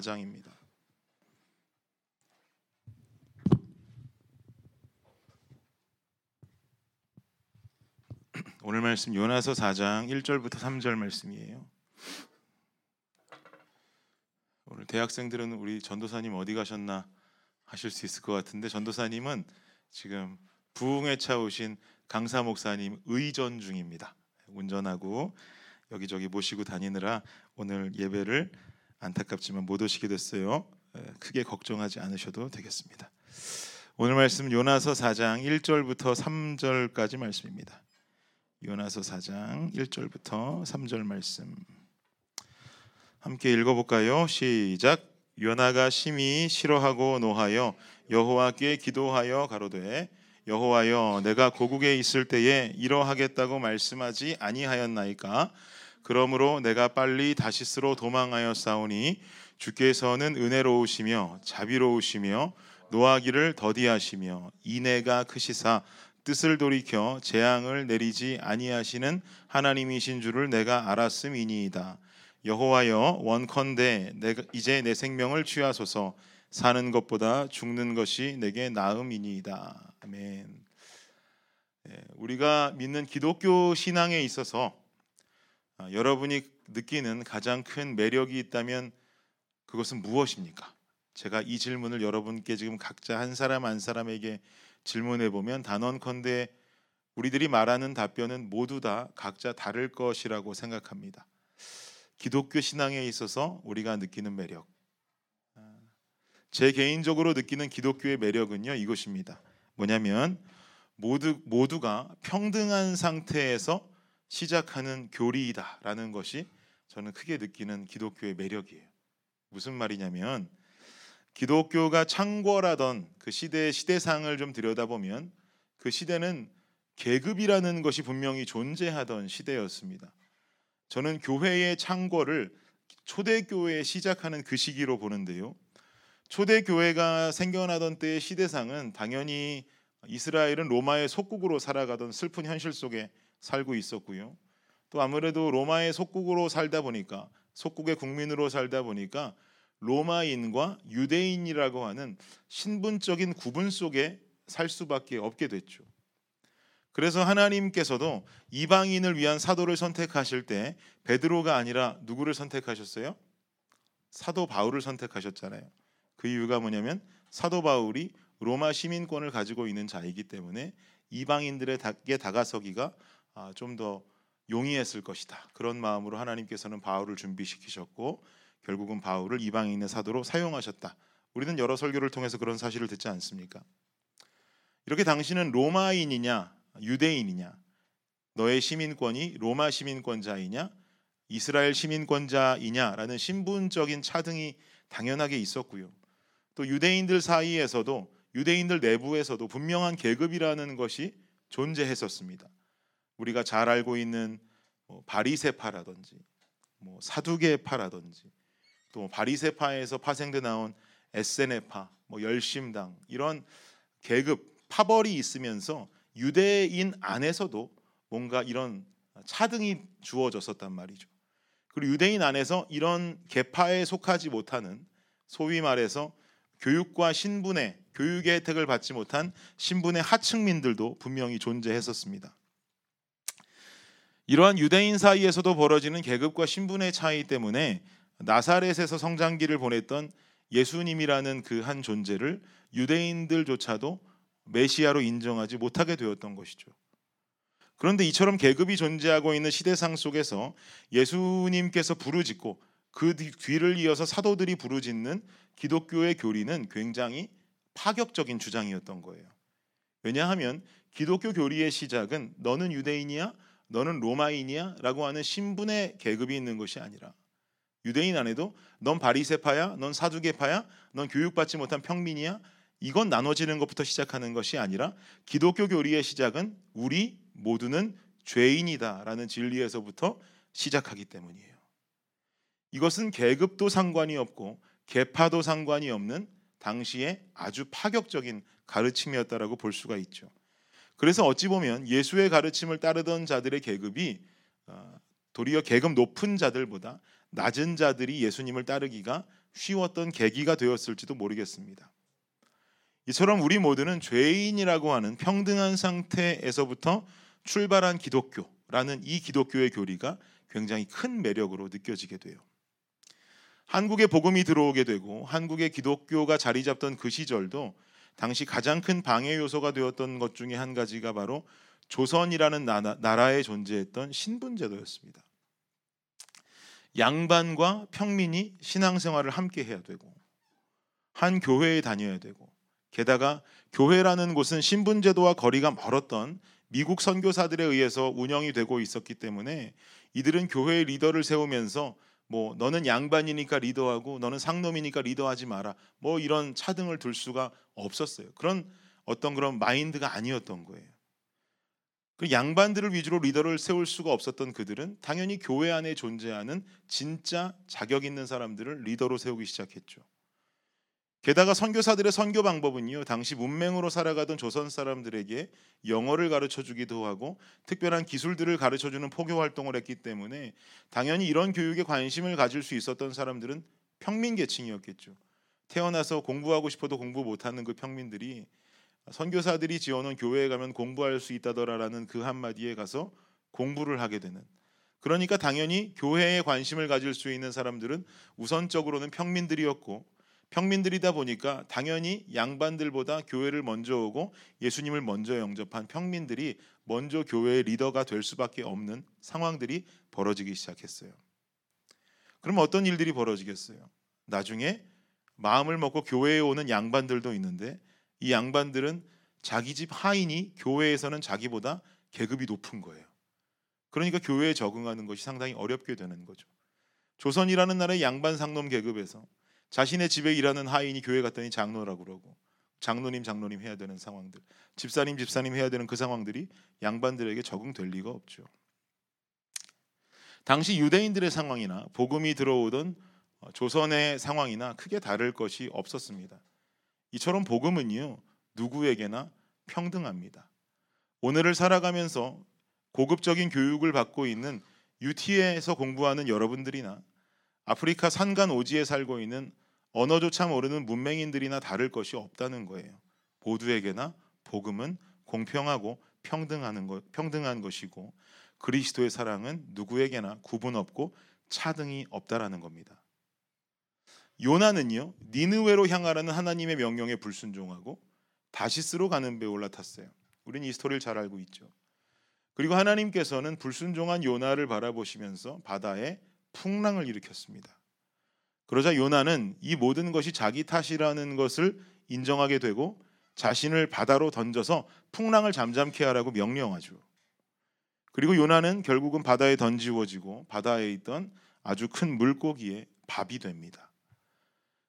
4장입니다. 오늘 말씀 요나서 4장 1절부터 3절 말씀이에요. 오늘 대학생들은 우리 전도사님 어디 가셨나 하실 수 있을 것 같은데 전도사님은 지금 부흥에 차 오신 강사 목사님 의전 중입니다. 운전하고 여기저기 모시고 다니느라 오늘 예배를 안타깝지만 못 오시게 됐어요. 크게 걱정하지 않으셔도 되겠습니다. 오늘 말씀 요나서 4장 1절부터 3절까지 말씀입니다. 요나서 4장 1절부터 3절 말씀 함께 읽어볼까요? 시작. 요나가 심히 싫어하고 노하여 여호와께 기도하여 가로되 여호와여 내가 고국에 있을 때에 이러하겠다고 말씀하지 아니하였나이까 그러므로 내가 빨리 다시스로 도망하여 싸우니 주께서는 은혜로우시며 자비로우시며 노하기를 더디하시며 인애가 크시사 뜻을 돌이켜 재앙을 내리지 아니하시는 하나님이신 줄을 내가 알았음이니이다. 여호와여 원컨대 내가 이제 내 생명을 취하소서 사는 것보다 죽는 것이 내게 나음이니이다. 아멘. 예, 우리가 믿는 기독교 신앙에 있어서 아, 여러분이 느끼는 가장 큰 매력이 있다면 그것은 무엇입니까? 제가 이 질문을 여러분께 지금 각자 한 사람 한 사람에게 질문해 보면 단언컨대 우리들이 말하는 답변은 모두 다 각자 다를 것이라고 생각합니다. 기독교 신앙에 있어서 우리가 느끼는 매력. 제 개인적으로 느끼는 기독교의 매력은요 이것입니다. 뭐냐면 모두 모두가 평등한 상태에서 시작하는 교리이다라는 것이 저는 크게 느끼는 기독교의 매력이에요. 무슨 말이냐면 기독교가 창궐하던 그 시대의 시대상을 좀 들여다보면 그 시대는 계급이라는 것이 분명히 존재하던 시대였습니다. 저는 교회의 창궐을 초대교회에 시작하는 그 시기로 보는데요. 초대교회가 생겨나던 때의 시대상은 당연히 이스라엘은 로마의 속국으로 살아가던 슬픈 현실 속에 살고 있었고요. 또 아무래도 로마의 속국으로 살다 보니까 속국의 국민으로 살다 보니까 로마인과 유대인이라고 하는 신분적인 구분 속에 살 수밖에 없게 됐죠. 그래서 하나님께서도 이방인을 위한 사도를 선택하실 때 베드로가 아니라 누구를 선택하셨어요? 사도 바울을 선택하셨잖아요. 그 이유가 뭐냐면 사도 바울이 로마 시민권을 가지고 있는 자이기 때문에 이방인들에게 다가서기가 아, 좀 더 용이했을 것이다. 그런 마음으로 하나님께서는 바울을 준비시키셨고 결국은 바울을 이방인의 사도로 사용하셨다. 우리는 여러 설교를 통해서 그런 사실을 듣지 않습니까? 이렇게 당신은 로마인이냐 유대인이냐 너의 시민권이 로마 시민권자이냐 이스라엘 시민권자이냐라는 신분적인 차등이 당연하게 있었고요. 또 유대인들 사이에서도 유대인들 내부에서도 분명한 계급이라는 것이 존재했었습니다. 우리가 잘 알고 있는 뭐 바리세파라든지 뭐 사두개파라든지 또 바리세파에서 파생돼 나온 에세네파, 뭐 열심당 이런 계급 파벌이 있으면서 유대인 안에서도 뭔가 이런 차등이 주어졌었단 말이죠. 그리고 유대인 안에서 이런 계파에 속하지 못하는 소위 말해서 교육과 신분의 교육의 혜택을 받지 못한 신분의 하층민들도 분명히 존재했었습니다. 이러한 유대인 사이에서도 벌어지는 계급과 신분의 차이 때문에 나사렛에서 성장기를 보냈던 예수님이라는 그 한 존재를 유대인들조차도 메시아로 인정하지 못하게 되었던 것이죠. 그런데 이처럼 계급이 존재하고 있는 시대상 속에서 예수님께서 부르짖고 그 뒤를 이어서 사도들이 부르짖는 기독교의 교리는 굉장히 파격적인 주장이었던 거예요. 왜냐하면 기독교 교리의 시작은 너는 유대인이야, 너는 로마인이야라고 하는 신분의 계급이 있는 것이 아니라 유대인 안에도 넌 바리새파야, 넌 사두개파야, 넌 교육받지 못한 평민이야. 이건 나눠지는 것부터 시작하는 것이 아니라 기독교 교리의 시작은 우리 모두는 죄인이다라는 진리에서부터 시작하기 때문이에요. 이것은 계급도 상관이 없고 계파도 상관이 없는 당시에 아주 파격적인 가르침이었다라고 볼 수가 있죠. 그래서 어찌 보면 예수의 가르침을 따르던 자들의 계급이 어, 도리어 계급 높은 자들보다 낮은 자들이 예수님을 따르기가 쉬웠던 계기가 되었을지도 모르겠습니다. 이처럼 우리 모두는 죄인이라고 하는 평등한 상태에서부터 출발한 기독교라는 이 기독교의 교리가 굉장히 큰 매력으로 느껴지게 돼요. 한국에 복음이 들어오게 되고 한국에 기독교가 자리 잡던 그 시절도 당시 가장 큰 방해 요소가 되었던 것 중에 한 가지가 바로 조선이라는 나라 에 존재했던 신분제도였습니다. 양반과 평민이 신앙생활을 함께 해야 되고 한 교회에 다녀야 되고 게다가 교회라는 곳은 신분제도와 거리가 멀었던 미국 선교사들에 의해서 운영이 되고 있었기 때문에 이들은 교회의 리더를 세우면서 뭐 너는 양반이니까 리더하고 너는 상놈이니까 리더하지 마라. 뭐 이런 차등을 둘 수가 없었어요. 그런 어떤 그런 마인드가 아니었던 거예요. 그 양반들을 위주로 리더를 세울 수가 없었던 그들은 당연히 교회 안에 존재하는 진짜 자격 있는 사람들을 리더로 세우기 시작했죠. 게다가 선교사들의 선교 방법은요. 당시 문맹으로 살아가던 조선 사람들에게 영어를 가르쳐 주기도 하고 특별한 기술들을 가르쳐 주는 포교 활동을 했기 때문에 당연히 이런 교육에 관심을 가질 수 있었던 사람들은 평민 계층이었겠죠. 태어나서 공부하고 싶어도 공부 못하는 그 평민들이 선교사들이 지어놓은 교회에 가면 공부할 수 있다더라라는 그 한마디에 가서 공부를 하게 되는 그러니까 당연히 교회에 관심을 가질 수 있는 사람들은 우선적으로는 평민들이었고 평민들이다 보니까 당연히 양반들보다 교회를 먼저 오고 예수님을 먼저 영접한 평민들이 먼저 교회의 리더가 될 수밖에 없는 상황들이 벌어지기 시작했어요. 그럼 어떤 일들이 벌어지겠어요? 나중에 마음을 먹고 교회에 오는 양반들도 있는데 이 양반들은 자기 집 하인이 교회에서는 자기보다 계급이 높은 거예요. 그러니까 교회에 적응하는 것이 상당히 어렵게 되는 거죠. 조선이라는 나라의 양반 상놈 계급에서 자신의 집에 일하는 하인이 교회 갔더니 장로라고 그러고 장로님 장로님 해야 되는 상황들 집사님 집사님 해야 되는 그 상황들이 양반들에게 적응될 리가 없죠. 당시 유대인들의 상황이나 복음이 들어오던 조선의 상황이나 크게 다를 것이 없었습니다. 이처럼 복음은요 누구에게나 평등합니다. 오늘을 살아가면서 고급적인 교육을 받고 있는 UT에서 공부하는 여러분들이나 아프리카 산간 오지에 살고 있는 언어조차 모르는 문맹인들이나 다를 것이 없다는 거예요. 모두에게나 복음은 공평하고 평등하는 것, 평등한 것이고 그리스도의 사랑은 누구에게나 구분 없고 차등이 없다라는 겁니다. 요나는요 니느웨로 향하라는 하나님의 명령에 불순종하고 다시스로 가는 배에 올라탔어요. 우리는 이 스토리를 잘 알고 있죠. 그리고 하나님께서는 불순종한 요나를 바라보시면서 바다에 풍랑을 일으켰습니다. 그러자 요나는 이 모든 것이 자기 탓이라는 것을 인정하게 되고 자신을 바다로 던져서 풍랑을 잠잠케 하라고 명령하죠. 그리고 요나는 결국은 바다에 던지워지고 바다에 있던 아주 큰 물고기의 밥이 됩니다.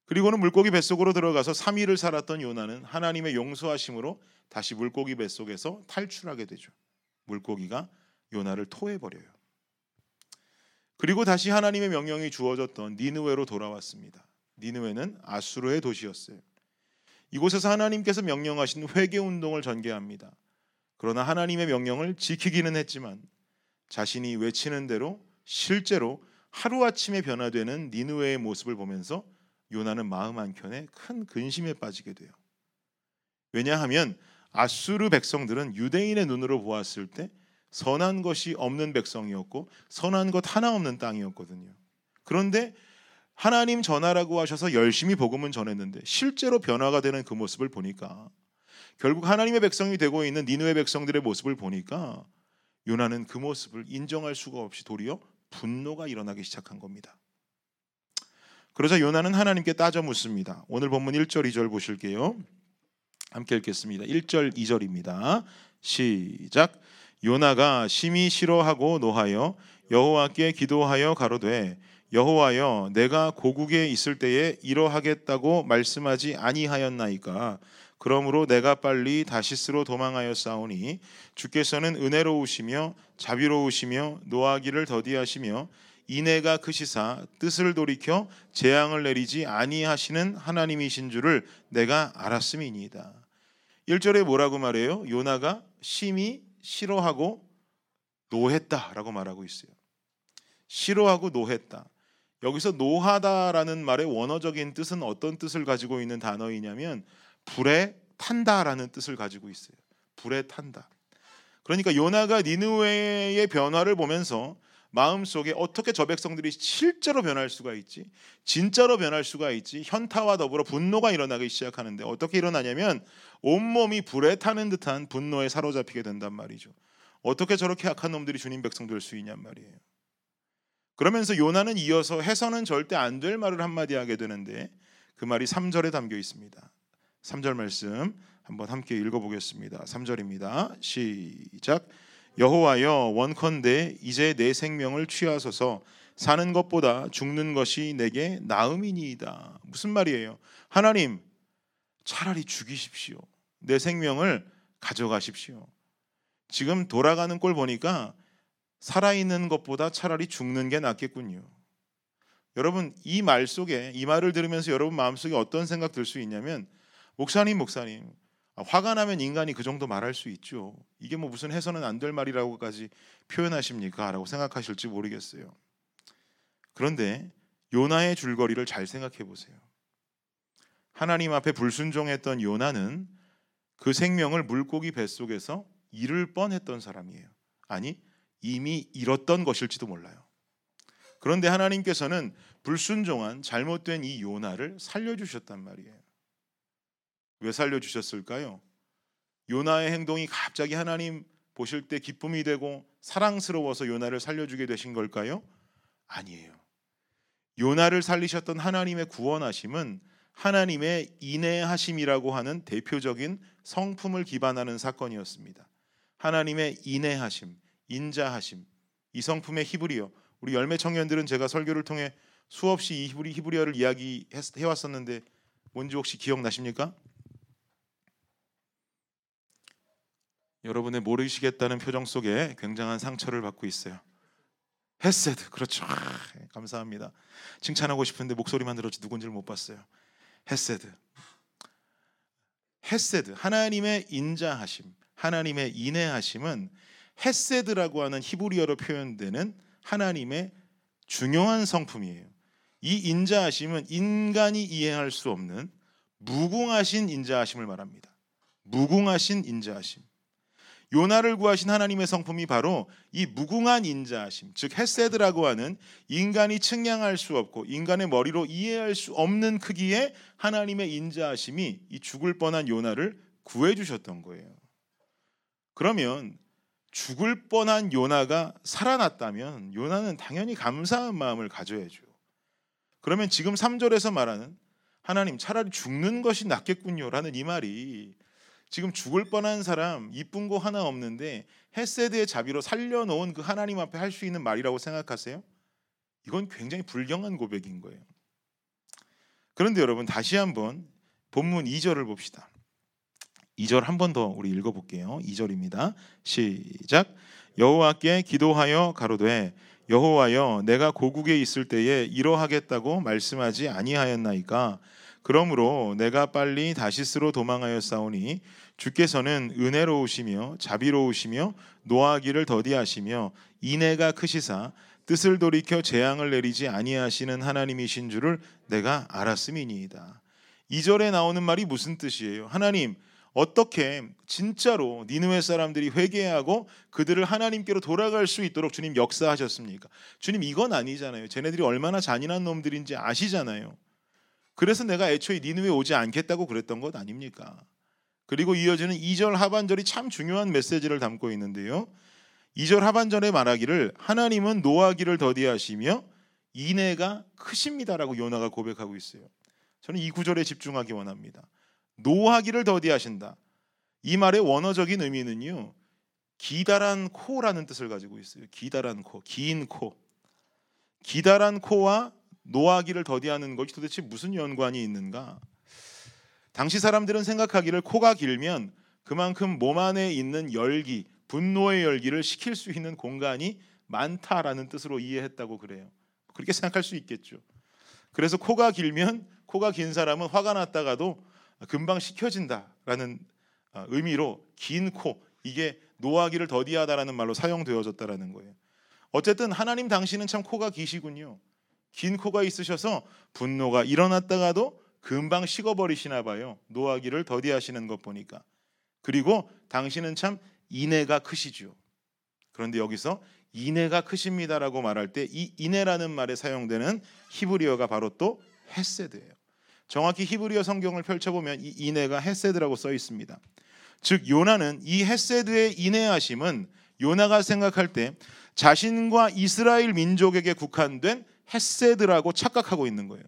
그리고는 물고기 뱃속으로 들어가서 3일을 살았던 요나는 하나님의 용서하심으로 다시 물고기 뱃속에서 탈출하게 되죠. 물고기가 요나를 토해 버려요. 그리고 다시 하나님의 명령이 주어졌던 니느웨로 돌아왔습니다. 니느웨는 아수르의 도시였어요. 이곳에서 하나님께서 명령하신 회개 운동을 전개합니다. 그러나 하나님의 명령을 지키기는 했지만 자신이 외치는 대로 실제로 하루아침에 변화되는 니느웨의 모습을 보면서 요나는 마음 한켠에 큰 근심에 빠지게 돼요. 왜냐하면 아수르 백성들은 유대인의 눈으로 보았을 때 선한 것이 없는 백성이었고 선한 것 하나 없는 땅이었거든요. 그런데 하나님 전하라고 하셔서 열심히 복음은 전했는데 실제로 변화가 되는 그 모습을 보니까 결국 하나님의 백성이 되고 있는 니누의 백성들의 모습을 보니까 요나는 그 모습을 인정할 수가 없이 도리어 분노가 일어나기 시작한 겁니다. 그러자 요나는 하나님께 따져 묻습니다. 오늘 본문 1절 2절 보실게요. 함께 읽겠습니다. 1절 2절입니다. 시작. 요나가 심히 싫어하고 노하여 여호와께 기도하여 가로되 여호와여 내가 고국에 있을 때에 이러하겠다고 말씀하지 아니하였나이까 그러므로 내가 빨리 다시스로 도망하여 싸우니 주께서는 은혜로우시며 자비로우시며 노하기를 더디하시며 이내가 크시사 뜻을 돌이켜 재앙을 내리지 아니하시는 하나님이신 줄을 내가 알았음이니이다. 1절에 뭐라고 말해요? 요나가 심히 싫어하고 노했다라고 말하고 있어요. 싫어하고 노했다. 여기서 노하다라는 말의 원어적인 뜻은 어떤 뜻을 가지고 있는 단어이냐면 불에 탄다라는 뜻을 가지고 있어요. 불에 탄다. 그러니까 요나가 니느웨의 변화를 보면서 마음속에 어떻게 저 백성들이 실제로 변할 수가 있지? 진짜로 변할 수가 있지? 현타와 더불어 분노가 일어나기 시작하는데 어떻게 일어나냐면 온몸이 불에 타는 듯한 분노에 사로잡히게 된단 말이죠. 어떻게 저렇게 악한 놈들이 주님 백성 될 수 있냔 말이에요. 그러면서 요나는 이어서 해서는 절대 안 될 말을 한마디 하게 되는데 그 말이 3절에 담겨 있습니다. 3절 말씀 한번 함께 읽어보겠습니다. 3절입니다. 시작. 여호와여 원컨대 이제 내 생명을 취하소서 사는 것보다 죽는 것이 내게 나음이니이다. 무슨 말이에요? 하나님 차라리 죽이십시오. 내 생명을 가져가십시오. 지금 돌아가는 꼴 보니까 살아있는 것보다 차라리 죽는 게 낫겠군요. 여러분 이 말 속에 이 말을 들으면서 여러분 마음속에 어떤 생각 들 수 있냐면 목사님 목사님 화가 나면 인간이 그 정도 말할 수 있죠. 이게 뭐 무슨 해서는 안 될 말이라고까지 표현하십니까? 라고 생각하실지 모르겠어요. 그런데 요나의 줄거리를 잘 생각해 보세요. 하나님 앞에 불순종했던 요나는 그 생명을 물고기 뱃속에서 잃을 뻔했던 사람이에요. 아니 이미 잃었던 것일지도 몰라요. 그런데 하나님께서는 불순종한 잘못된 이 요나를 살려주셨단 말이에요. 왜 살려주셨을까요? 요나의 행동이 갑자기 하나님 보실 때 기쁨이 되고 사랑스러워서 요나를 살려주게 되신 걸까요? 아니에요. 요나를 살리셨던 하나님의 구원하심은 하나님의 인내하심이라고 하는 대표적인 성품을 기반하는 사건이었습니다. 하나님의 인내하심, 인자하심, 이 성품의 히브리어. 우리 열매 청년들은 제가 설교를 통해 수없이 이 히브리 히브리어를 이야기해 왔었는데 뭔지 혹시 기억나십니까? 여러분의 모르시겠다는 표정 속에 굉장한 상처를 받고 있어요. 헤세드 그렇죠. 아, 감사합니다. 칭찬하고 싶은데 목소리만 들었지 누군지를 못 봤어요. 헤세드. 헤세드 하나님의 인자하심, 하나님의 인내하심은 헤세드라고 하는 히브리어로 표현되는 하나님의 중요한 성품이에요. 이 인자하심은 인간이 이해할 수 없는 무궁하신 인자하심을 말합니다. 무궁하신 인자하심. 요나를 구하신 하나님의 성품이 바로 이 무궁한 인자하심, 즉 헤세드라고 하는 인간이 측량할 수 없고 인간의 머리로 이해할 수 없는 크기의 하나님의 인자하심이 이 죽을 뻔한 요나를 구해 주셨던 거예요. 그러면 죽을 뻔한 요나가 살아났다면 요나는 당연히 감사한 마음을 가져야죠. 그러면 지금 3절에서 말하는 하나님 차라리 죽는 것이 낫겠군요라는 이 말이 지금 죽을 뻔한 사람 이쁜 거 하나 없는데 헤세드의 자비로 살려놓은 그 하나님 앞에 할 수 있는 말이라고 생각하세요? 이건 굉장히 불경한 고백인 거예요. 그런데 여러분 다시 한번 본문 2절을 봅시다. 2절 한 번 더 우리 읽어볼게요. 2절입니다. 시작. 여호와께 기도하여 가로되 여호와여 내가 고국에 있을 때에 이러하겠다고 말씀하지 아니하였나이까 그러므로 내가 빨리 다시스로 도망하여 싸우니 주께서는 은혜로우시며 자비로우시며 노하기를 더디하시며 인애가 크시사 뜻을 돌이켜 재앙을 내리지 아니하시는 하나님이신 줄을 내가 알았음이니이다. 2절에 나오는 말이 무슨 뜻이에요? 하나님 어떻게 진짜로 니느웨 사람들이 회개하고 그들을 하나님께로 돌아갈 수 있도록 주님 역사하셨습니까? 주님 이건 아니잖아요. 쟤네들이 얼마나 잔인한 놈들인지 아시잖아요. 그래서 내가 애초에 니느웨 오지 않겠다고 그랬던 것 아닙니까? 그리고 이어지는 2절 하반절이 참 중요한 메시지를 담고 있는데요. 2절 하반절에 말하기를 하나님은 노하기를 더디하시며 인애가 크십니다라고 요나가 고백하고 있어요. 저는 이 구절에 집중하기 원합니다. 노하기를 더디하신다. 이 말의 원어적인 의미는요. 기다란 코라는 뜻을 가지고 있어요. 기다란 코, 긴 코. 기다란 코와 노하기를 더디하는 것이 도대체 무슨 연관이 있는가? 당시 사람들은 생각하기를 코가 길면 그만큼 몸 안에 있는 열기, 분노의 열기를 식힐 수 있는 공간이 많다라는 뜻으로 이해했다고 그래요. 그렇게 생각할 수 있겠죠. 그래서 코가 길면 코가 긴 사람은 화가 났다가도 금방 식혀진다라는 어, 의미로 긴 코 이게 노하기를 더디하다라는 말로 사용되어졌다라는 거예요. 어쨌든 하나님 당신은 참 코가 기시군요. 긴 코가 있으셔서 분노가 일어났다가도 금방 식어버리시나 봐요. 노하기를 더디하시는 것 보니까. 그리고 당신은 참 인애가 크시죠. 그런데 여기서 인애가 크십니다라고 말할 때 이 인애라는 말에 사용되는 히브리어가 바로 또 헤세드예요. 정확히 히브리어 성경을 펼쳐보면 이 인애가 헤세드라고 써 있습니다. 즉 요나는 이 헤세드의 인애하심은 요나가 생각할 때 자신과 이스라엘 민족에게 국한된 헤세드라고 착각하고 있는 거예요.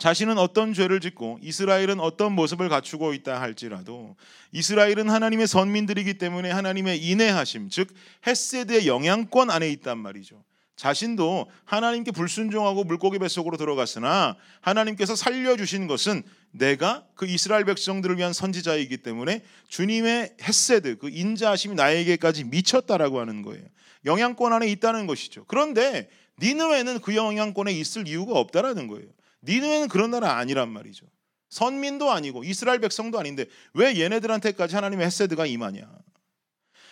자신은 어떤 죄를 짓고 이스라엘은 어떤 모습을 갖추고 있다 할지라도 이스라엘은 하나님의 선민들이기 때문에 하나님의 인내하심 즉 헤세드의 영향권 안에 있단 말이죠. 자신도 하나님께 불순종하고 물고기 뱃속으로 들어갔으나 하나님께서 살려주신 것은 내가 그 이스라엘 백성들을 위한 선지자이기 때문에 주님의 헤세드 그 인자하심이 나에게까지 미쳤다라고 하는 거예요. 영향권 안에 있다는 것이죠. 그런데 니느웨는 그 영향권에 있을 이유가 없다라는 거예요. 니느웨는 그런 나라 아니란 말이죠. 선민도 아니고 이스라엘 백성도 아닌데 왜 얘네들한테까지 하나님의 헤세드가 임하냐?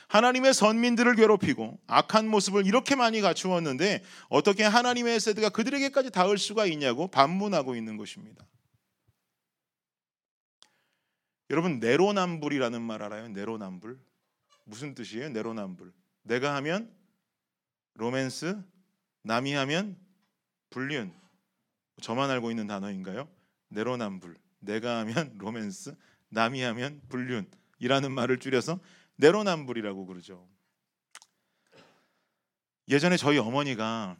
하나님의 선민들을 괴롭히고 악한 모습을 이렇게 많이 갖추었는데 어떻게 하나님의 헤세드가 그들에게까지 닿을 수가 있냐고 반문하고 있는 것입니다. 여러분 내로남불이라는 말 알아요? 내로남불 무슨 뜻이에요? 내로남불 내가 하면 로맨스, 남이 하면 불륜 저만 알고 있는 단어인가요? 내로남불. 내가 하면 로맨스, 남이 하면 불륜이라는 말을 줄여서 내로남불이라고 그러죠. 예전에 저희 어머니가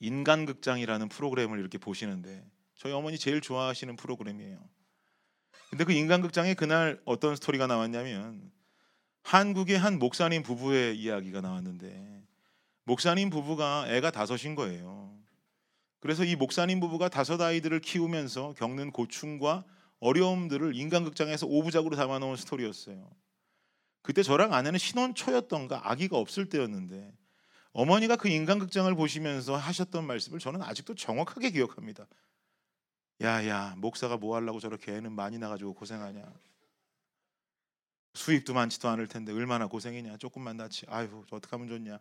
인간극장이라는 프로그램을 이렇게 보시는데 저희 어머니 제일 좋아하시는 프로그램이에요. 근데 그 인간극장에 그날 어떤 스토리가 나왔냐면 한국의 한 목사님 부부의 이야기가 나왔는데 목사님 부부가 애가 다섯인 거예요. 그래서 이 목사님 부부가 다섯 아이들을 키우면서 겪는 고충과 어려움들을 인간극장에서 오부작으로 담아놓은 스토리였어요. 그때 저랑 아내는 신혼 초였던가 아기가 없을 때였는데 어머니가 그 인간극장을 보시면서 하셨던 말씀을 저는 아직도 정확하게 기억합니다. 야야 목사가 뭐 하려고 저렇게 애는 많이 나가지고 고생하냐. 수입도 많지도 않을 텐데 얼마나 고생이냐. 조금만 낳지. 아유 어떻게 하면 좋냐.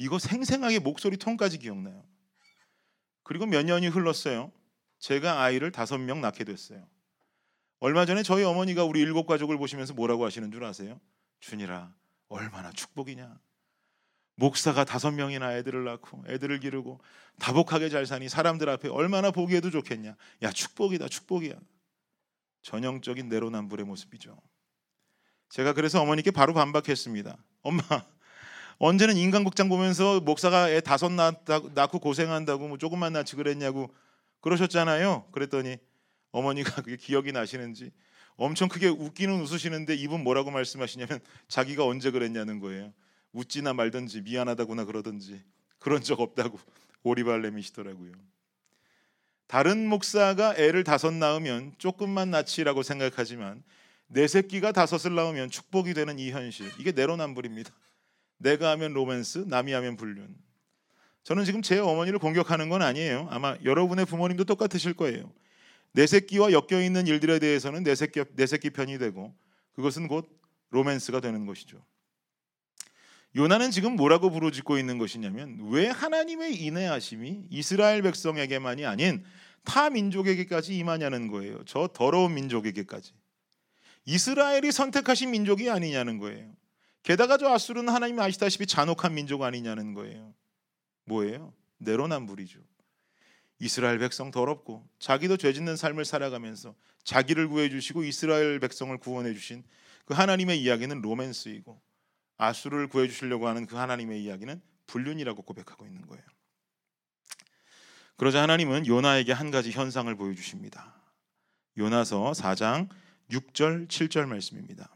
이거 생생하게 목소리 톤까지 기억나요. 그리고 몇 년이 흘렀어요. 제가 아이를 다섯 명 낳게 됐어요. 얼마 전에 저희 어머니가 우리 일곱 가족을 보시면서 뭐라고 하시는 줄 아세요? 준이라 얼마나 축복이냐. 목사가 다섯 명이나 애들을 낳고 애들을 기르고 다복하게 잘 사니 사람들 앞에 얼마나 보기에도 좋겠냐. 야 축복이다 축복이야. 전형적인 내로남불의 모습이죠. 제가 그래서 어머니께 바로 반박했습니다. 엄마 언제는 인간극장 보면서 목사가 애 다섯 낳고 고생한다고 뭐 조금만 낳지 그랬냐고 그러셨잖아요. 그랬더니 어머니가 그게 기억이 나시는지 엄청 크게 웃기는 웃으시는데 이분 뭐라고 말씀하시냐면 자기가 언제 그랬냐는 거예요. 웃지나 말든지 미안하다구나 그러든지 그런 적 없다고 오리발렘이시더라고요. 다른 목사가 애를 다섯 낳으면 조금만 낳지라고 생각하지만 내 새끼가 다섯을 낳으면 축복이 되는 이 현실 이게 내로남불입니다. 내가 하면 로맨스, 남이 하면 불륜. 저는 지금 제 어머니를 공격하는 건 아니에요. 아마 여러분의 부모님도 똑같으실 거예요. 내 새끼와 엮여 있는 일들에 대해서는 내 새끼 내 새끼 편이 되고 그것은 곧 로맨스가 되는 것이죠. 요나는 지금 뭐라고 부르짖고 있는 것이냐면 왜 하나님의 인내하심이 이스라엘 백성에게만이 아닌 타 민족에게까지 임하냐는 거예요. 저 더러운 민족에게까지. 이스라엘이 선택하신 민족이 아니냐는 거예요. 게다가 저 아수르는 하나님이 아시다시피 잔혹한 민족 아니냐는 거예요. 뭐예요? 내로남불이죠. 이스라엘 백성 더럽고 자기도 죄짓는 삶을 살아가면서 자기를 구해 주시고 이스라엘 백성을 구원해 주신 그 하나님의 이야기는 로맨스이고 아수르를 구해 주시려고 하는 그 하나님의 이야기는 불륜이라고 고백하고 있는 거예요. 그러자 하나님은 요나에게 한 가지 현상을 보여 주십니다. 요나서 4장 6절 7절 말씀입니다.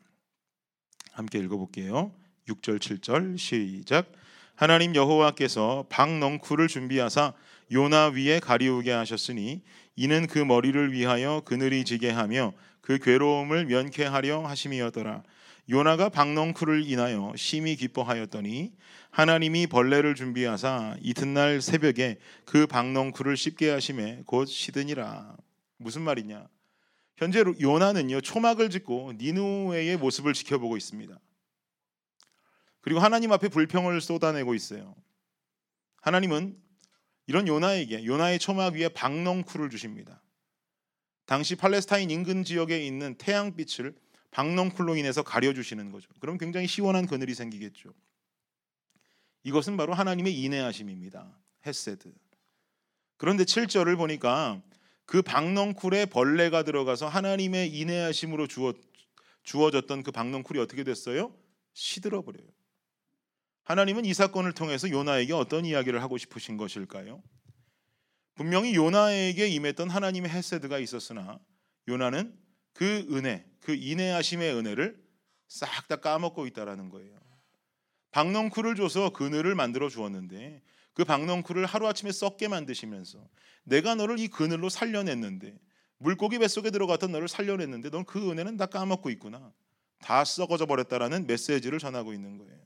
함께 읽어볼게요. 6절 7절 시작. 하나님 여호와께서 박넝쿨을 준비하사 요나 위에 가리우게 하셨으니 이는 그 머리를 위하여 그늘이 지게 하며 그 괴로움을 면케하려 하심이었더라. 요나가 박넝쿨을 인하여 심히 기뻐하였더니 하나님이 벌레를 준비하사 이튿날 새벽에 그 박넝쿨을 씹게 하심에 곧 시드니라. 무슨 말이냐? 현재 요나는요 초막을 짓고 니누웨의 모습을 지켜보고 있습니다. 그리고 하나님 앞에 불평을 쏟아내고 있어요. 하나님은 이런 요나에게 요나의 초막 위에 박넝쿨을 주십니다. 당시 팔레스타인 인근 지역에 있는 태양빛을 박넝쿨로 인해서 가려주시는 거죠. 그럼 굉장히 시원한 그늘이 생기겠죠. 이것은 바로 하나님의 인내하심입니다. 헤세드. 그런데 7절을 보니까 그 박넝쿨에 벌레가 들어가서 하나님의 인내하심으로 주어, 주어졌던 그 박넝쿨이 어떻게 됐어요? 시들어 버려요. 하나님은 이 사건을 통해서 요나에게 어떤 이야기를 하고 싶으신 것일까요? 분명히 요나에게 임했던 하나님의 헤세드가 있었으나 요나는 그 은혜, 그 인내하심의 은혜를 싹 다 까먹고 있다라는 거예요. 박넝쿨을 줘서 그늘을 만들어 주었는데 그 박넝쿨을 하루아침에 썩게 만드시면서 내가 너를 이 그늘로 살려냈는데 물고기 뱃속에 들어갔던 너를 살려냈는데 넌 그 은혜는 다 까먹고 있구나. 다 썩어져 버렸다라는 메시지를 전하고 있는 거예요.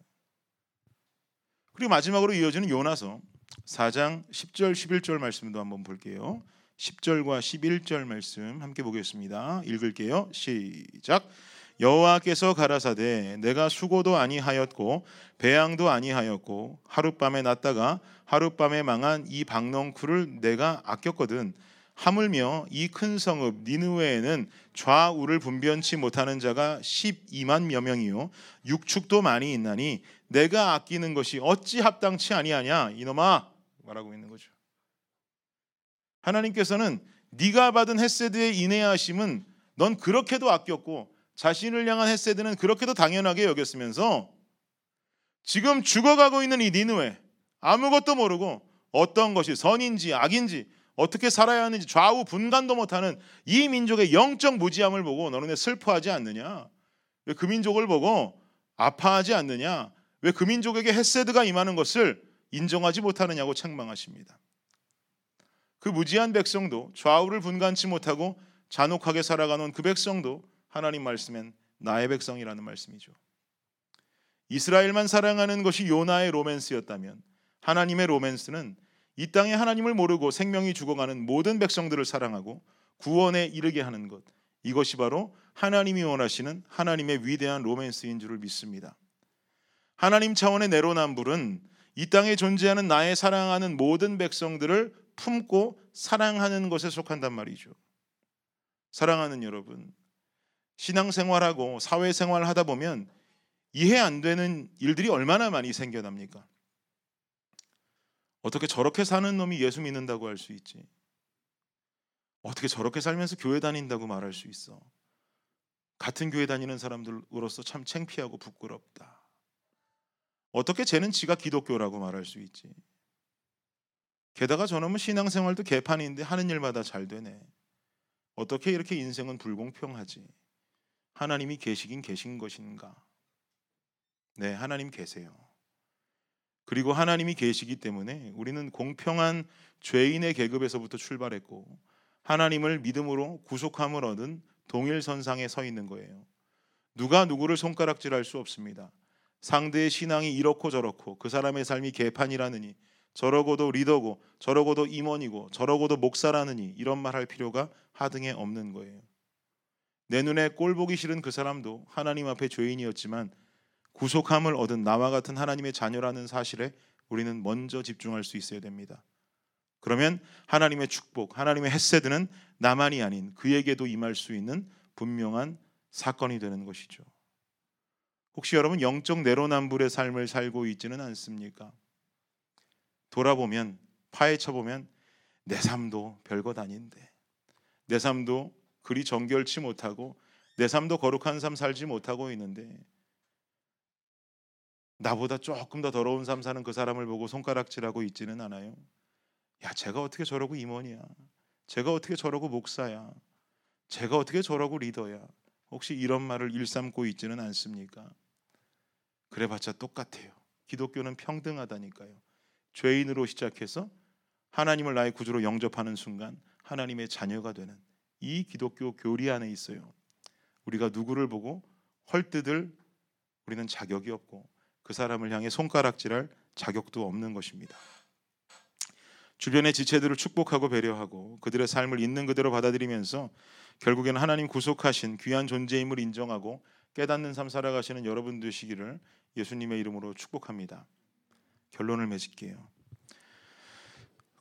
그리고 마지막으로 이어지는 요나서 4장 10절 11절 말씀도 한번 볼게요. 10절과 11절 말씀 함께 보겠습니다. 읽을게요. 시작. 여호와께서 가라사대 내가 수고도 아니하였고 배양도 아니하였고 하룻밤에 났다가 하룻밤에 망한 이 박넝쿨을 내가 아꼈거든. 하물며 이 큰 성읍 니느웨에는 좌우를 분변치 못하는 자가 12만 여 명이요. 육축도 많이 있나니 내가 아끼는 것이 어찌 합당치 아니하냐 이놈아. 말하고 있는 거죠. 하나님께서는 네가 받은 헤세드의 인내하심은 넌 그렇게도 아꼈고 자신을 향한 헤세드는 그렇게도 당연하게 여겼으면서 지금 죽어가고 있는 이 니느웨 아무것도 모르고 어떤 것이 선인지 악인지 어떻게 살아야 하는지 좌우 분간도 못하는 이 민족의 영적 무지함을 보고 너는 왜 슬퍼하지 않느냐? 왜 그 민족을 보고 아파하지 않느냐? 왜 그 민족에게 헤세드가 임하는 것을 인정하지 못하느냐고 책망하십니다. 그 무지한 백성도 좌우를 분간치 못하고 잔혹하게 살아가는 그 백성도 하나님 말씀엔 나의 백성이라는 말씀이죠. 이스라엘만 사랑하는 것이 요나의 로맨스였다면 하나님의 로맨스는 이 땅에 하나님을 모르고 생명이 죽어가는 모든 백성들을 사랑하고 구원에 이르게 하는 것 이것이 바로 하나님이 원하시는 하나님의 위대한 로맨스인 줄을 믿습니다. 하나님 차원의 내로남불은 이 땅에 존재하는 나의 사랑하는 모든 백성들을 품고 사랑하는 것에 속한단 말이죠. 사랑하는 여러분, 신앙생활하고 사회생활 하다 보면 이해 안 되는 일들이 얼마나 많이 생겨납니까? 어떻게 저렇게 사는 놈이 예수 믿는다고 할 수 있지? 어떻게 저렇게 살면서 교회 다닌다고 말할 수 있어? 같은 교회 다니는 사람들로서 참 창피하고 부끄럽다. 어떻게 쟤는 지가 기독교라고 말할 수 있지? 게다가 저놈은 신앙생활도 개판인데 하는 일마다 잘 되네. 어떻게 이렇게 인생은 불공평하지? 하나님이 계시긴 계신 것인가? 네, 하나님 계세요. 그리고 하나님이 계시기 때문에 우리는 공평한 죄인의 계급에서부터 출발했고 하나님을 믿음으로 구속함을 얻은 동일선상에 서 있는 거예요. 누가 누구를 손가락질할 수 없습니다. 상대의 신앙이 이렇고 저렇고 그 사람의 삶이 개판이라느니 저러고도 리더고 저러고도 임원이고 저러고도 목사라느니 이런 말 할 필요가 하등에 없는 거예요. 내 눈에 꼴 보기 싫은 그 사람도 하나님 앞에 죄인이었지만 구속함을 얻은 나와 같은 하나님의 자녀라는 사실에 우리는 먼저 집중할 수 있어야 됩니다. 그러면 하나님의 축복, 하나님의 햇세드는 나만이 아닌 그에게도 임할 수 있는 분명한 사건이 되는 것이죠. 혹시 여러분 영적 내로남불의 삶을 살고 있지는 않습니까? 돌아보면 파헤쳐 보면 내 삶도 별것 아닌데 내 삶도 그리 정결치 못하고 내 삶도 거룩한 삶 살지 못하고 있는데 나보다 조금 더 더러운 삶 사는 그 사람을 보고 손가락질하고 있지는 않아요. 야, 제가 어떻게 저러고 임원이야? 제가 어떻게 저러고 목사야? 제가 어떻게 저러고 리더야? 혹시 이런 말을 일삼고 있지는 않습니까? 그래봤자 똑같아요. 기독교는 평등하다니까요. 죄인으로 시작해서 하나님을 나의 구주로 영접하는 순간 하나님의 자녀가 되는 이 기독교 교리 안에 있어요. 우리가 누구를 보고 헐뜯을 우리는 자격이 없고 그 사람을 향해 손가락질할 자격도 없는 것입니다. 주변의 지체들을 축복하고 배려하고 그들의 삶을 있는 그대로 받아들이면서 결국에는 하나님 구속하신 귀한 존재임을 인정하고 깨닫는 삶 살아가시는 여러분 되시기를 예수님의 이름으로 축복합니다. 결론을 맺을게요.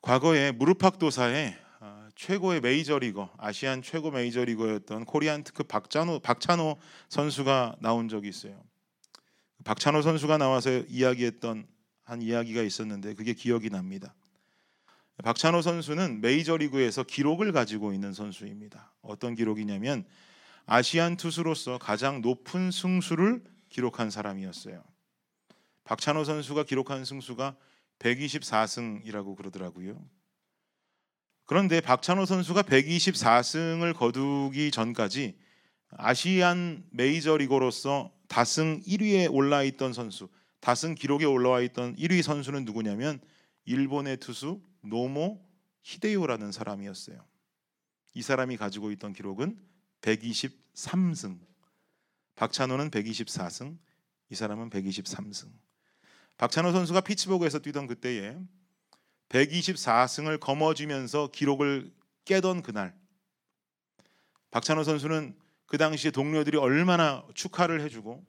과거에 무릎팍도사에 아, 최고의 메이저리거 아시안 최고 메이저리거였던 코리안 특급 박찬호 박찬호 선수가 나온 적이 있어요. 박찬호 선수가 나와서 이야기했던 한 이야기가 있었는데 그게 기억이 납니다. 박찬호 선수는 메이저리그에서 기록을 가지고 있는 선수입니다. 어떤 기록이냐면 아시안 투수로서 가장 높은 승수를 기록한 사람이었어요. 박찬호 선수가 기록한 승수가 124승이라고 그러더라고요. 그런데 박찬호 선수가 124승을 거두기 전까지 아시안 메이저리거로서 다승 1위에 올라 있던 선수, 다승 기록에 올라와 있던 1위 선수는 누구냐면 일본의 투수 노모 히데요라는 사람이었어요. 이 사람이 가지고 있던 기록은 123승. 박찬호는 124승, 이 사람은 123승. 박찬호 선수가 피츠버그에서 뛰던 그때에 124승을 거머쥐면서 기록을 깨던 그날 박찬호 선수는 그 당시에 동료들이 얼마나 축하를 해주고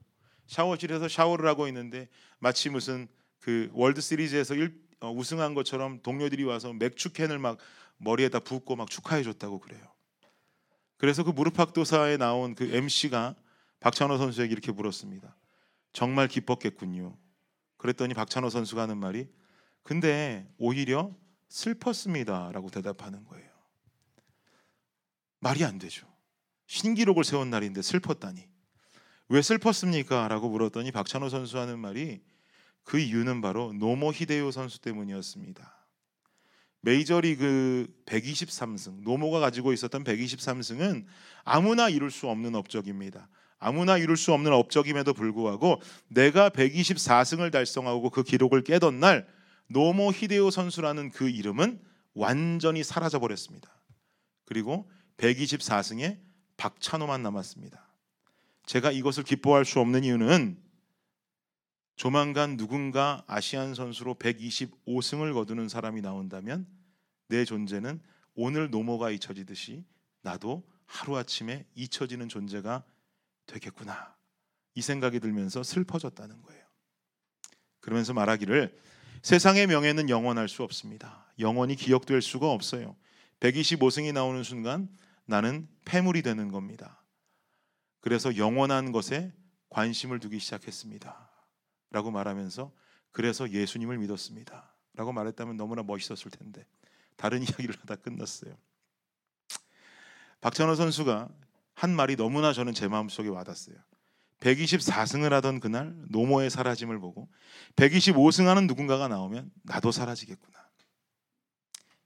샤워실에서 샤워를 하고 있는데 마치 무슨 그 월드 시리즈에서 일, 어, 우승한 것처럼 동료들이 와서 맥주 캔을 막 머리에다 붓고 막 축하해 줬다고 그래요. 그래서 그 무릎팍도사에 나온 그 MC가 박찬호 선수에게 이렇게 물었습니다. 정말 기뻤겠군요. 그랬더니 박찬호 선수가 하는 말이 근데 오히려 슬펐습니다라고 대답하는 거예요. 말이 안 되죠. 신기록을 세운 날인데 슬펐다니. 왜 슬펐습니까? 라고 물었더니 박찬호 선수 하는 말이 그 이유는 바로 노모 히데요 선수 때문이었습니다. 메이저리그 123승, 노모가 가지고 있었던 123승은 아무나 이룰 수 없는 업적입니다. 아무나 이룰 수 없는 업적임에도 불구하고 내가 124승을 달성하고 그 기록을 깨던 날 노모 히데요 선수라는 그 이름은 완전히 사라져 버렸습니다. 그리고 124승에 박찬호만 남았습니다. 제가 이것을 기뻐할 수 없는 이유는 조만간 누군가 아시안 선수로 125승을 거두는 사람이 나온다면 내 존재는 오늘 노모가 잊혀지듯이 나도 하루아침에 잊혀지는 존재가 되겠구나. 이 생각이 들면서 슬퍼졌다는 거예요. 그러면서 말하기를 세상의 명예는 영원할 수 없습니다. 영원히 기억될 수가 없어요. 125승이 나오는 순간 나는 폐물이 되는 겁니다. 그래서 영원한 것에 관심을 두기 시작했습니다. 라고 말하면서 그래서 예수님을 믿었습니다. 라고 말했다면 너무나 멋있었을 텐데 다른 이야기를 하다 끝났어요. 박찬호 선수가 한 말이 너무나 저는 제 마음속에 와닿았어요. 124승을 하던 그날 노모의 사라짐을 보고 125승하는 누군가가 나오면 나도 사라지겠구나.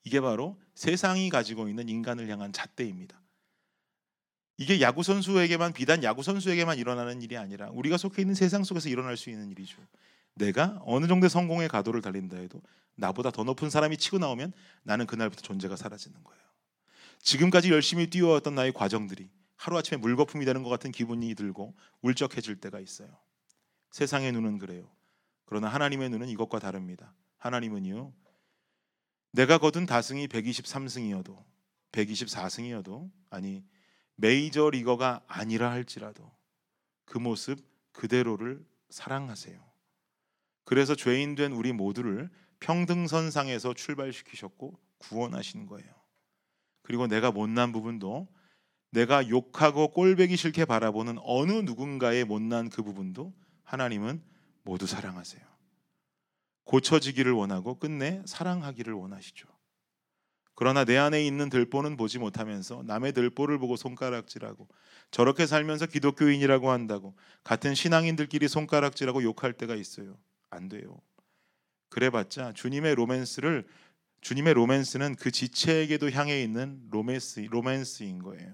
이게 바로 세상이 가지고 있는 인간을 향한 잣대입니다. 이게 야구 선수에게만 비단 야구 선수에게만 일어나는 일이 아니라 우리가 속해 있는 세상 속에서 일어날 수 있는 일이죠. 내가 어느 정도의 성공의 가도를 달린다 해도 나보다 더 높은 사람이 치고 나오면 나는 그날부터 존재가 사라지는 거예요. 지금까지 열심히 뛰어왔던 나의 과정들이 하루아침에 물거품이 되는 것 같은 기분이 들고 울적해질 때가 있어요. 세상의 눈은 그래요. 그러나 하나님의 눈은 이것과 다릅니다. 하나님은요. 내가 거둔 다승이 123승이어도 124승이어도 아니 메이저 리거가 아니라 할지라도 그 모습 그대로를 사랑하세요. 그래서 죄인 된 우리 모두를 평등선상에서 출발시키셨고 구원하신 거예요. 그리고 내가 못난 부분도 내가 욕하고 꼴배기 싫게 바라보는 어느 누군가의 못난 그 부분도 하나님은 모두 사랑하세요. 고쳐지기를 원하고 끝내 사랑하기를 원하시죠. 그러나 내 안에 있는 들보는 보지 못하면서 남의 들보를 보고 손가락질하고 저렇게 살면서 기독교인이라고 한다고 같은 신앙인들끼리 손가락질하고 욕할 때가 있어요. 안 돼요. 그래봤자 주님의 로맨스를 주님의 로맨스는 그 지체에게도 향해 있는 로맨스 로맨스인 거예요.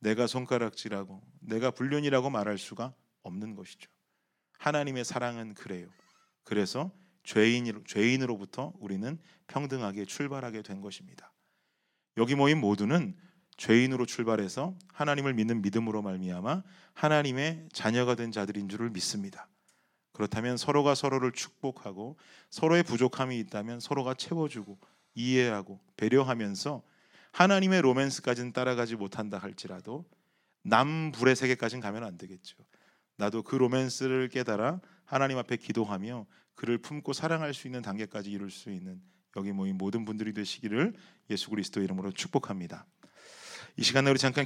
내가 손가락질하고 내가 불륜이라고 말할 수가 없는 것이죠. 하나님의 사랑은 그래요. 그래서 죄인 죄인으로부터 우리는 평등하게 출발하게 된 것입니다. 여기 모인 모두는 죄인으로 출발해서 하나님을 믿는 믿음으로 말미암아 하나님의 자녀가 된 자들인 줄을 믿습니다. 그렇다면 서로가 서로를 축복하고 서로의 부족함이 있다면 서로가 채워주고 이해하고 배려하면서 하나님의 로맨스까지는 따라가지 못한다 할지라도 남불의 세계까지는 가면 안 되겠죠. 나도 그 로맨스를 깨달아 하나님 앞에 기도하며 그를 품고 사랑할 수 있는 단계까지 이룰 수 있는 여기 모인 모든 분들이 되시기를 예수 그리스도 이름으로 축복합니다. 이 시간에 우리 잠깐